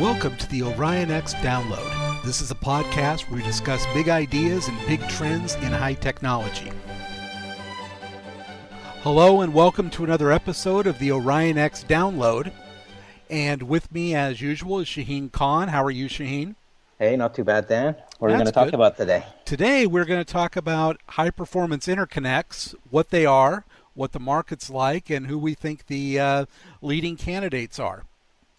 Welcome to the Orion X Download. This is a podcast where we discuss big ideas and big trends in high technology. Hello, and welcome to another episode of the Orion X Download. And with me, as usual, is Shahin Khan. How are you, Shahin? Hey, not too bad, Dan. What are we going to talk good. about today? Today, we're going to talk about high performance interconnects, what they are, what the market's like, and who we think the uh, leading candidates are.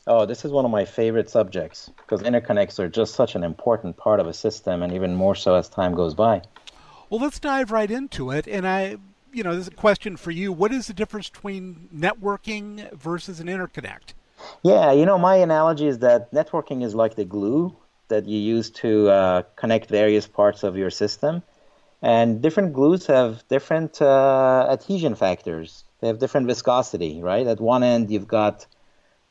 Oh, this is one of my favorite subjects because interconnects are just such an important part of a system, and even more so as time goes by. Well, let's dive right into it. And I, you know, this is a question for you. What is the difference between networking versus an interconnect? Yeah, you know, my analogy is that networking is like the glue that you use to uh, connect various parts of your system. And different glues have different uh, adhesion factors. They have different viscosity, right? At one end, you've got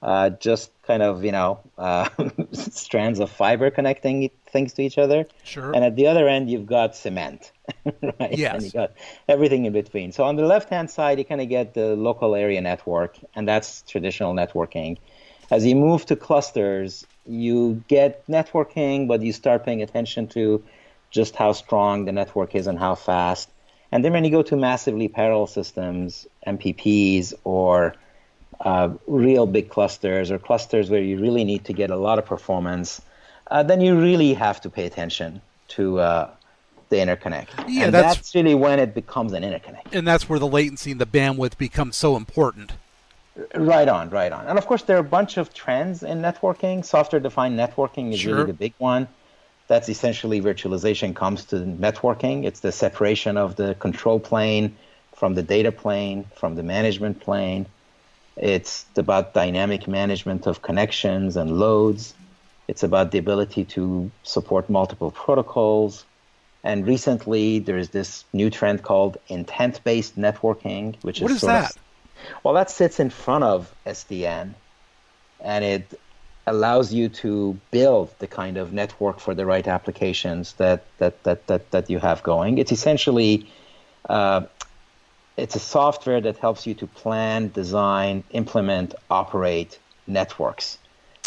uh, just kind of, you know, uh, strands of fiber connecting things to each other. Sure. And at the other end, you've got cement, right? Yes. And you got everything in between. So on the left-hand side, you kind of get the local area network, and that's traditional networking. As you move to clusters, you get networking, but you start paying attention to just how strong the network is and how fast. And then when you go to massively parallel systems, MPPs, or uh, real big clusters or clusters where you really need to get a lot of performance, uh, then you really have to pay attention to uh, the interconnect. Yeah, and that's- that's really when it becomes an interconnect. And that's where the latency and the bandwidth becomes so important. Right on, right on. And of course, there are a bunch of trends in networking. Software defined networking is Sure. really the big one. That's essentially virtualization comes to networking. It's the separation of the control plane from the data plane, from the management plane. It's about dynamic management of connections and loads. It's about the ability to support multiple protocols. And recently, there's this new trend called intent based networking, which What is is sort of- that? well, that sits in front of SDN, and it allows you to build the kind of network for the right applications that that that that, that you have going. It's essentially uh, it's a software that helps you to plan, design, implement, operate networks.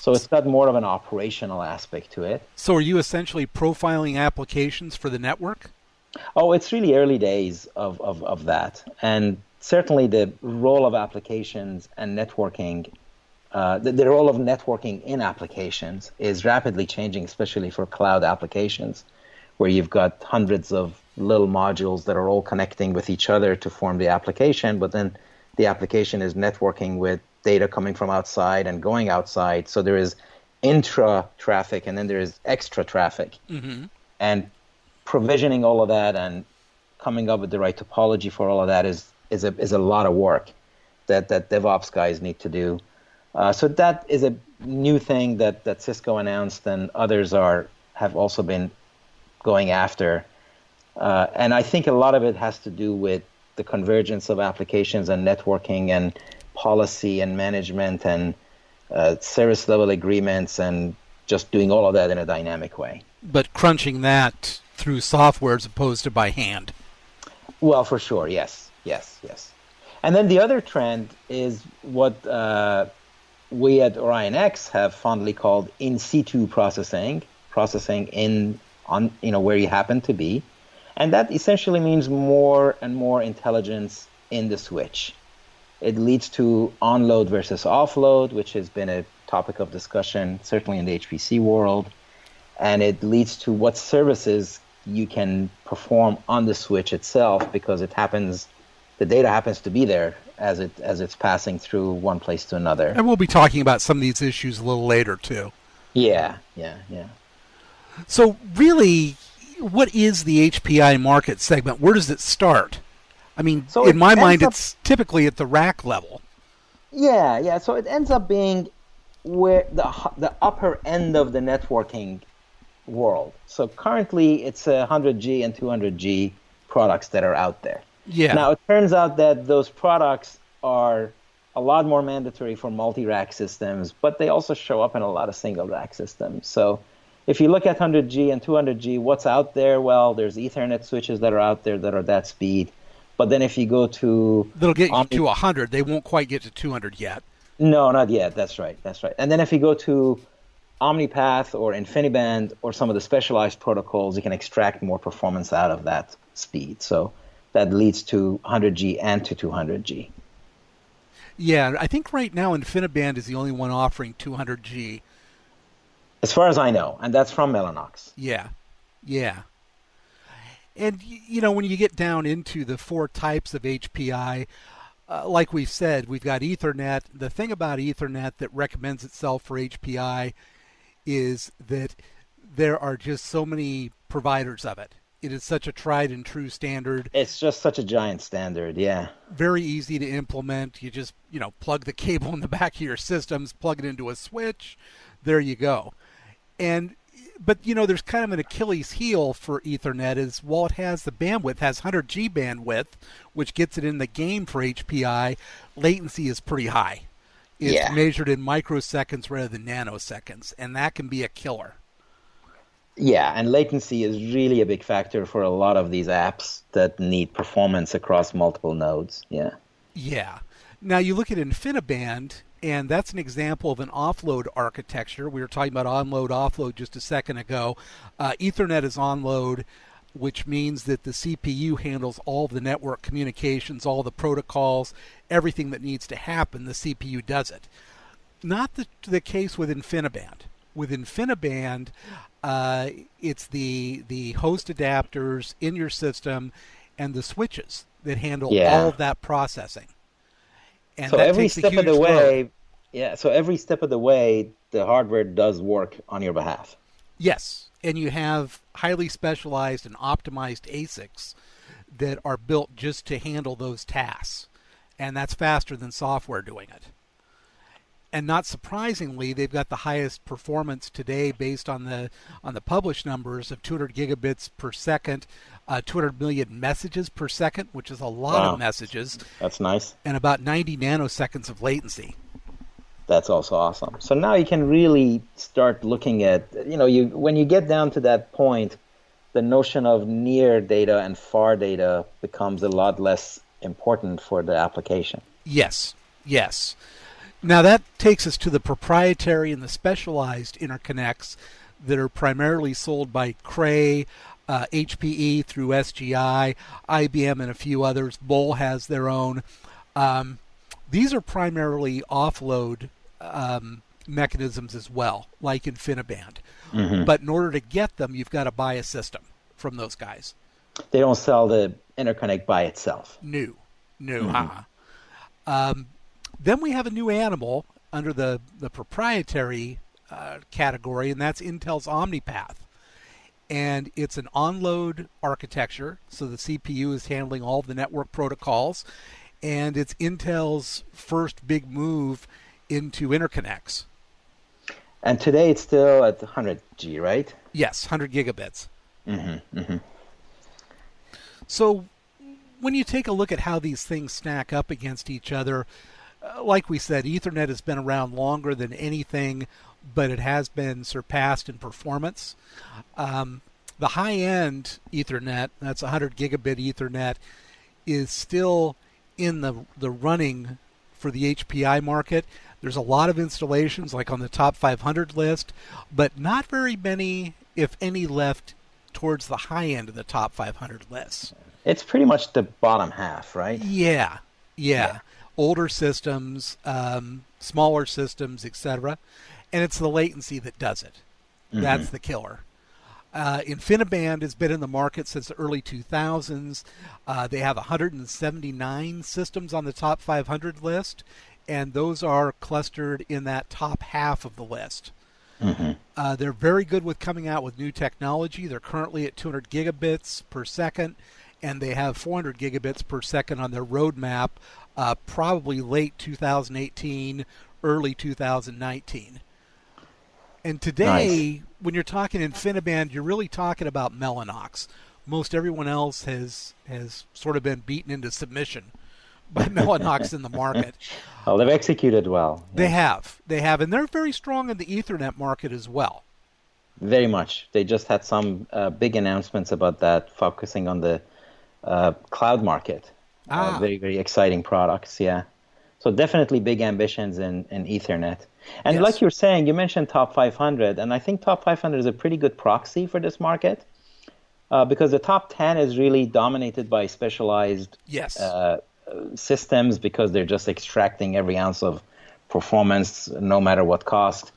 So it's got more of an operational aspect to it. So, are you essentially profiling applications for the network? Oh, it's really early days of, of, of that. And certainly the role of applications and networking, uh, the, the role of networking in applications is rapidly changing, especially for cloud applications, where you've got hundreds of little modules that are all connecting with each other to form the application, but then the application is networking with data coming from outside and going outside. So there is intra traffic and then there is extra traffic Mm-hmm. and provisioning all of that and coming up with the right topology for all of that is is a is a lot of work that that DevOps guys need to do. Uh, so that is a new thing that that Cisco announced, and others are have also been going after. Uh, and I think a lot of it has to do with the convergence of applications and networking and policy and management and uh, service level agreements and just doing all of that in a dynamic way. But crunching that through software as opposed to by hand. Well, for sure, yes, yes, yes. And then the other trend is what uh, we at Orion X have fondly called in situ processing, processing in on you know where you happen to be, and that essentially means more and more intelligence in the switch. It leads to onload versus offload, which has been a topic of discussion certainly in the HPC world, and it leads to what services you can perform on the switch itself because it happens the data happens to be there as it as it's passing through one place to another. And we'll be talking about some of these issues a little later, too. Yeah, yeah, yeah. So, really, what is the HPI market segment? Where does it start? I mean, So in my mind, up- it's typically at the rack level. Yeah, yeah. So it ends up being where the the upper end of the networking world. So currently, it's a 100G and 200G products that are out there. Yeah. Now it turns out that those products are a lot more mandatory for multi-rack systems, but they also show up in a lot of single-rack systems. So if you look at 100G and 200G, what's out there? Well, there's Ethernet switches that are out there that are that speed. But then if you go to That'll get you Omni- to 100. They won't quite get to 200 yet. no, not yet. That's right. That's right. And then if you go to OmniPath or InfiniBand or some of the specialized protocols, you can extract more performance out of that speed. So that leads to 100G and to 200G. Yeah, I think right now InfiniBand is the only one offering 200G. As far as I know, and that's from Mellanox. Yeah, yeah. And you know, when you get down into the four types of HPI, uh, like we've said, we've got Ethernet. The thing about Ethernet that recommends itself for HPI is that there are just so many providers of it. It is such a tried and true standard. It's just such a giant standard, yeah. Very easy to implement. You just, you know, plug the cable in the back of your systems, plug it into a switch, there you go. And but you know, there's kind of an Achilles heel for Ethernet is while it has the bandwidth, has 100G bandwidth, which gets it in the game for HPI, latency is pretty high. It's Yeah. measured in microseconds rather than nanoseconds, and that can be a killer. Yeah, and latency is really a big factor for a lot of these apps that need performance across multiple nodes. Yeah. Yeah. Now you look at InfiniBand, and that's an example of an offload architecture. We were talking about onload, offload just a second ago. Uh, Ethernet is onload, which means that the CPU handles all the network communications, all the protocols, everything that needs to happen. The CPU does it. Not the, the case with InfiniBand. With InfiniBand, uh, it's the the host adapters in your system and the switches that handle Yeah. all of that processing. And so every step of the way, yeah. So every step of the way, the hardware does work on your behalf. Yes, and you have highly specialized and optimized ASICs that are built just to handle those tasks, and that's faster than software doing it. And not surprisingly, they've got the highest performance today based on the on the published numbers of 200 gigabits per second, uh, 200 million messages per second, which is a lot Wow. of messages, That's nice. and about 90 nanoseconds of latency. That's also awesome. So now you can really start looking at, you know, you when you get down to that point, the notion of near data and far data becomes a lot less important for the application. Yes, yes. Now that takes us to the proprietary and the specialized interconnects that are primarily sold by Cray, uh, HPE through SGI, IBM, and a few others. Bull has their own. Um, these are primarily offload um, mechanisms as well, like InfiniBand. But in order to get them, you've got to buy a system from those guys. They don't sell the interconnect by itself. New, new, huh? Um, then we have a new animal under the the proprietary uh, category, and that's Intel's OmniPath. And it's an onload architecture, so the CPU is handling all the network protocols, and it's Intel's first big move into interconnects. And today it's still at 100G, right? Yes, 100 gigabits. So, when you take a look at how these things stack up against each other, like we said, Ethernet has been around longer than anything, but it has been surpassed in performance. Um, the high end Ethernet, that's 100 gigabit Ethernet, is still in the, the running for the HPI market. There's a lot of installations, like on the top 500 list, but not very many, if any, left towards the high end of the top 500 list. It's pretty much the bottom half, right? Yeah, yeah. Yeah. Older systems, um, smaller systems, etc. And it's the latency that does it. That's the killer. Uh, InfiniBand has been in the market since the early 2000s. Uh, they have 179 systems on the top 500 list, and those are clustered in that top half of the list. Uh, they're very good with coming out with new technology. They're currently at 200 gigabits per second, and they have 400 gigabits per second on their roadmap, uh, probably late 2018, early 2019. And today, when you're talking InfiniBand, you're really talking about Mellanox. Most everyone else has has sort of been beaten into submission by Mellanox in the market. Well, they've executed well. They have, they have, and they're very strong in the Ethernet market as well. Very much. They just had some uh, big announcements about that, focusing on the uh, cloud market. Ah. Uh, very, very exciting products, yeah. So definitely big ambitions in, in Ethernet. And Yes. like you're saying, you mentioned top 500, and I think top 500 is a pretty good proxy for this market uh, because the top 10 is really dominated by specialized Yes. uh, systems because they're just extracting every ounce of performance no matter what cost.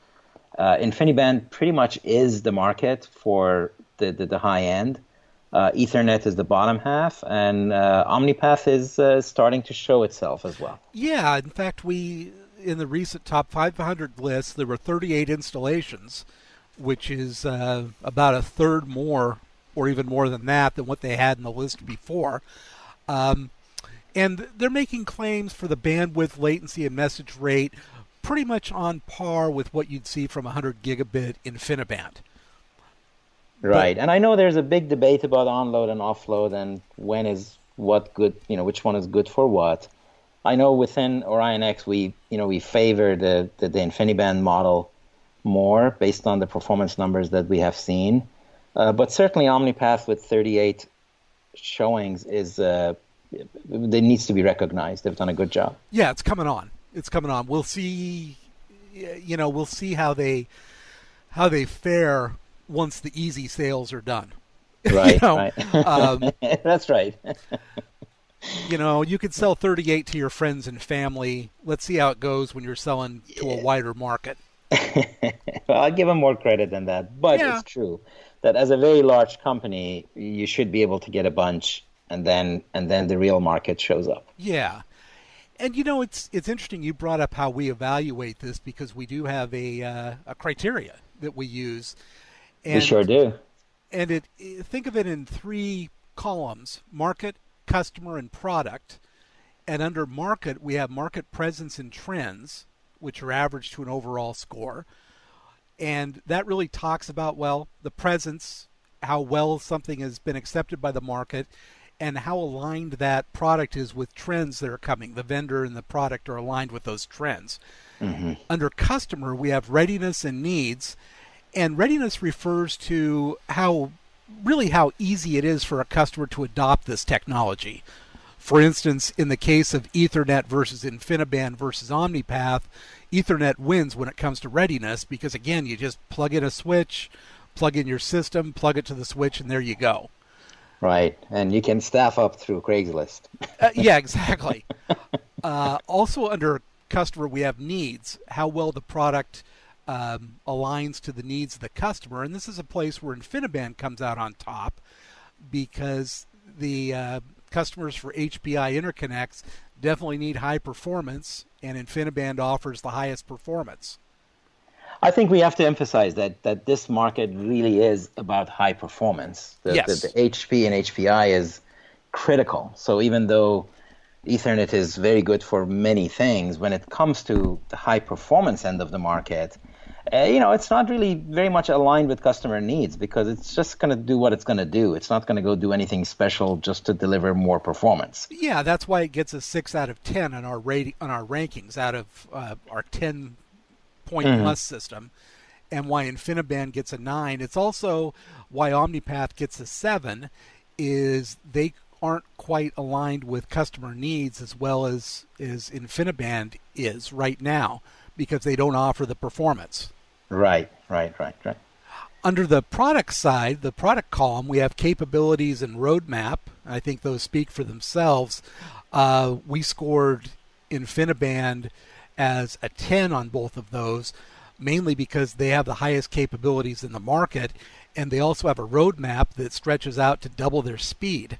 Uh, InfiniBand pretty much is the market for the, the, the high end. Uh, Ethernet is the bottom half, and uh, OmniPath is uh, starting to show itself as well. Yeah, in fact, we in the recent top 500 list there were 38 installations, which is uh, about a third more, or even more than that, than what they had in the list before. Um, and they're making claims for the bandwidth, latency, and message rate pretty much on par with what you'd see from 100 gigabit InfiniBand. Right, and I know there's a big debate about onload and offload, and when is what good, you know, which one is good for what. I know within Orion X, we, you know, we favor the the, the InfiniBand model more based on the performance numbers that we have seen, uh, but certainly OmniPath with 38 showings is uh, it needs to be recognized. They've done a good job. Yeah, it's coming on. It's coming on. We'll see. You know, we'll see how they how they fare once the easy sales are done. Right, you know, right. um, That's right. you know, you could sell 38 to your friends and family. Let's see how it goes when you're selling to a wider market. well, I'll give them more credit than that, but Yeah. it's true that as a very large company, you should be able to get a bunch, and then and then the real market shows up. Yeah. And you know, it's it's interesting you brought up how we evaluate this because we do have a uh, a criteria that we use. And we sure do. and it think of it in three columns market customer and product. And under market we have market presence and trends which are averaged to an overall score. And that really talks about well the presence how well something has been accepted by the market and how aligned that product is with trends that are coming. The vendor and the product are aligned with those trends. Mm-hmm. Under customer we have readiness and needs and readiness refers to how really how easy it is for a customer to adopt this technology. For instance, in the case of Ethernet versus InfiniBand versus OmniPath, Ethernet wins when it comes to readiness because again, you just plug in a switch, plug in your system, plug it to the switch, and there you go. Right, and you can staff up through Craigslist. Uh, yeah, exactly. uh, also, under customer, we have needs. How well the product um, aligns to the needs of the customer, and this is a place where InfiniBand comes out on top because the uh, customers for HPI interconnects definitely need high performance, and InfiniBand offers the highest performance. I think we have to emphasize that that this market really is about high performance. The, Yes. the, the HP and HPI is critical. So even though Ethernet is very good for many things, when it comes to the high performance end of the market, uh, you know, it's not really very much aligned with customer needs because it's just going to do what it's going to do. It's not going to go do anything special just to deliver more performance. Yeah, that's why it gets a six out of ten on our rating on our rankings out of uh, our ten point plus system, and why InfiniBand gets a nine. It's also why OmniPath gets a seven. Is they aren't quite aligned with customer needs as well as as InfiniBand is right now because they don't offer the performance. Right, right, right, right. Under the product side, the product column, we have capabilities and roadmap. I think those speak for themselves. Uh, we scored InfiniBand as a 10 on both of those, mainly because they have the highest capabilities in the market, and they also have a roadmap that stretches out to double their speed.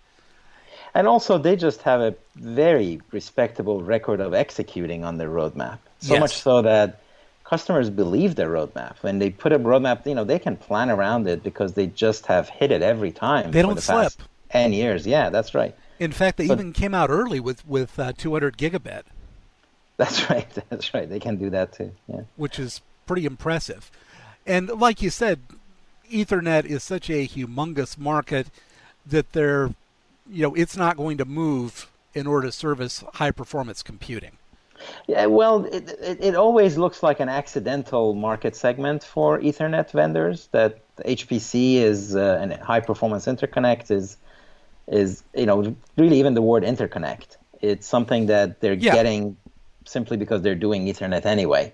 And also, they just have a very respectable record of executing on their roadmap. So Yes. much so that customers believe their roadmap. When they put a roadmap, you know, they can plan around it because they just have hit it every time. They don't the slip. Ten years, yeah, that's right. In fact, they But- even came out early with with uh, 200 gigabit, That's right. That's right. They can do that too. Yeah. which is pretty impressive. And like you said, Ethernet is such a humongous market that they're, you know, it's not going to move in order to service high performance computing. Yeah, well, it, it, it always looks like an accidental market segment for Ethernet vendors. That HPC is uh, an high performance interconnect is is you know really even the word interconnect. It's something that they're Yeah. getting simply because they're doing Ethernet anyway.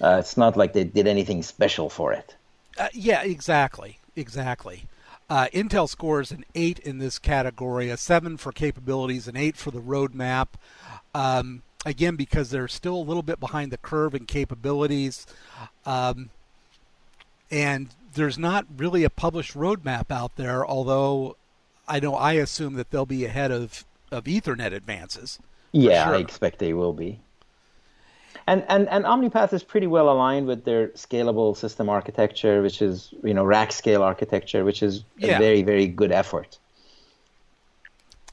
Uh, it's not like they did anything special for it. Uh, yeah, exactly, exactly. Uh, Intel scores an eight in this category, a seven for capabilities, an eight for the roadmap. Um, again, because they're still a little bit behind the curve in capabilities, um, and there's not really a published roadmap out there. Although I know I assume that they'll be ahead of of Ethernet advances. Yeah, sure. I expect they will be. And, and and OmniPath is pretty well aligned with their scalable system architecture, which is you know rack scale architecture, which is Yeah. a very very good effort.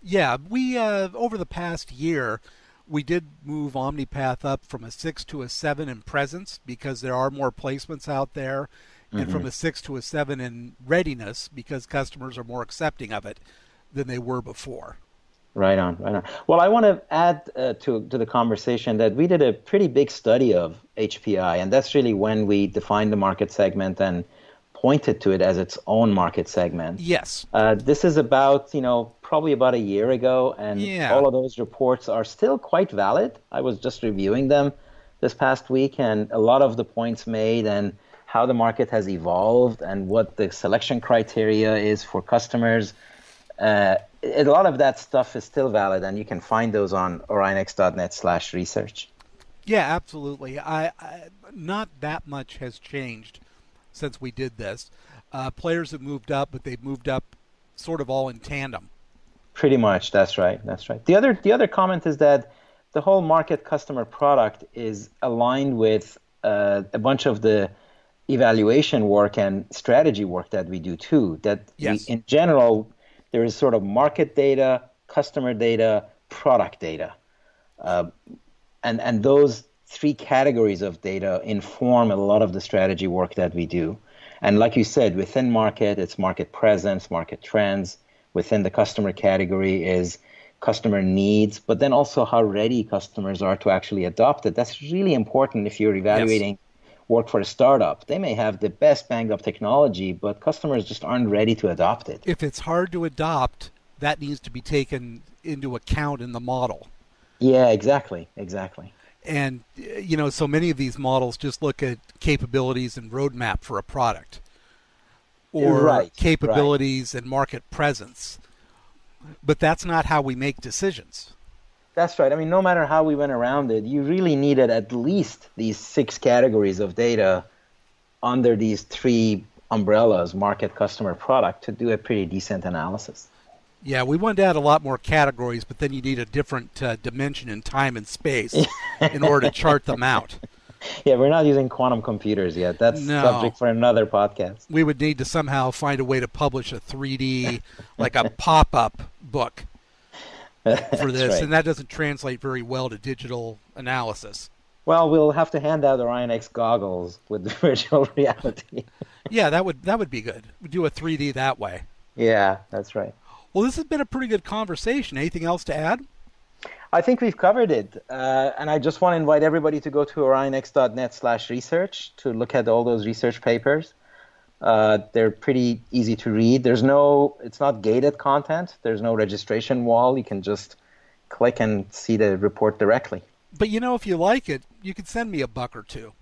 Yeah, we uh, over the past year, we did move OmniPath up from a six to a seven in presence because there are more placements out there, and from a six to a seven in readiness because customers are more accepting of it than they were before. Right on, right on. Well, I want to add uh, to to the conversation that we did a pretty big study of HPI, and that's really when we defined the market segment and pointed to it as its own market segment. Yes. Uh, this is about, you know, probably about a year ago, and Yeah. all of those reports are still quite valid. I was just reviewing them this past week, and a lot of the points made and how the market has evolved and what the selection criteria is for customers. Uh, a lot of that stuff is still valid, and you can find those on orionx.net slash research. Yeah, absolutely. I, I not that much has changed since we did this. Uh, players have moved up, but they've moved up sort of all in tandem. Pretty much, that's right. That's right. The other the other comment is that the whole market customer product is aligned with uh, a bunch of the evaluation work and strategy work that we do too. That Yes. we, in general, there is sort of market data, customer data, product data, uh, and and those three categories of data inform a lot of the strategy work that we do. And like you said, within market, it's market presence, market trends. Within the customer category is customer needs, but then also how ready customers are to actually adopt it. That's really important if you're evaluating work for a startup. They may have the best banged up technology, but customers just aren't ready to adopt it. If it's hard to adopt, that needs to be taken into account in the model. Yeah, exactly, exactly. And you know, so many of these models just look at capabilities and roadmap for a product, or Right, capabilities and market presence. But that's not how we make decisions. That's right. I mean, no matter how we went around it, you really needed at least these six categories of data under these three umbrellas market, customer, product to do a pretty decent analysis. Yeah, we wanted to add a lot more categories, but then you need a different uh, dimension in time and space in order to chart them out. Yeah, we're not using quantum computers yet. That's No. subject for another podcast. We would need to somehow find a way to publish a 3D, like a pop up book for this, right. and that doesn't translate very well to digital analysis. Well, we'll have to hand out Orion X goggles with the virtual reality. Yeah, that would that would be good. We do a 3D that way. yeah, that's right. Well, this has been a pretty good conversation. Anything else to add? I think we've covered it, uh, and I just want to invite everybody to go to orionx.net slash research to look at all those research papers. Uh, they're pretty easy to read. There's no, it's not gated content. There's no registration wall. You can just click and see the report directly. But you know, if you like it, you could send me a buck or two.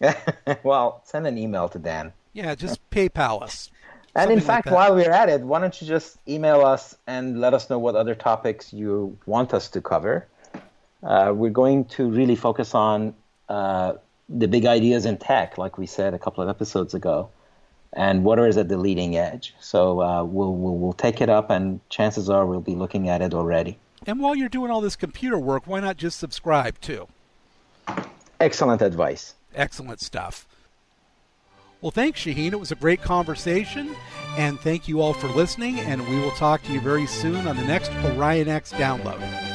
well, send an email to Dan. Yeah, just PayPal us. And in Something like fact, that. while we're at it, why don't you just email us and let us know what other topics you want us to cover? Uh, we're going to really focus on uh, the big ideas in tech, like we said a couple of episodes ago, and what is at the leading edge. So uh, we'll, we'll we'll take it up, and chances are we'll be looking at it already. And while you're doing all this computer work, why not just subscribe too? Excellent advice. Excellent stuff. Well, thanks, Shahin. It was a great conversation. And thank you all for listening. And we will talk to you very soon on the next Orion X download.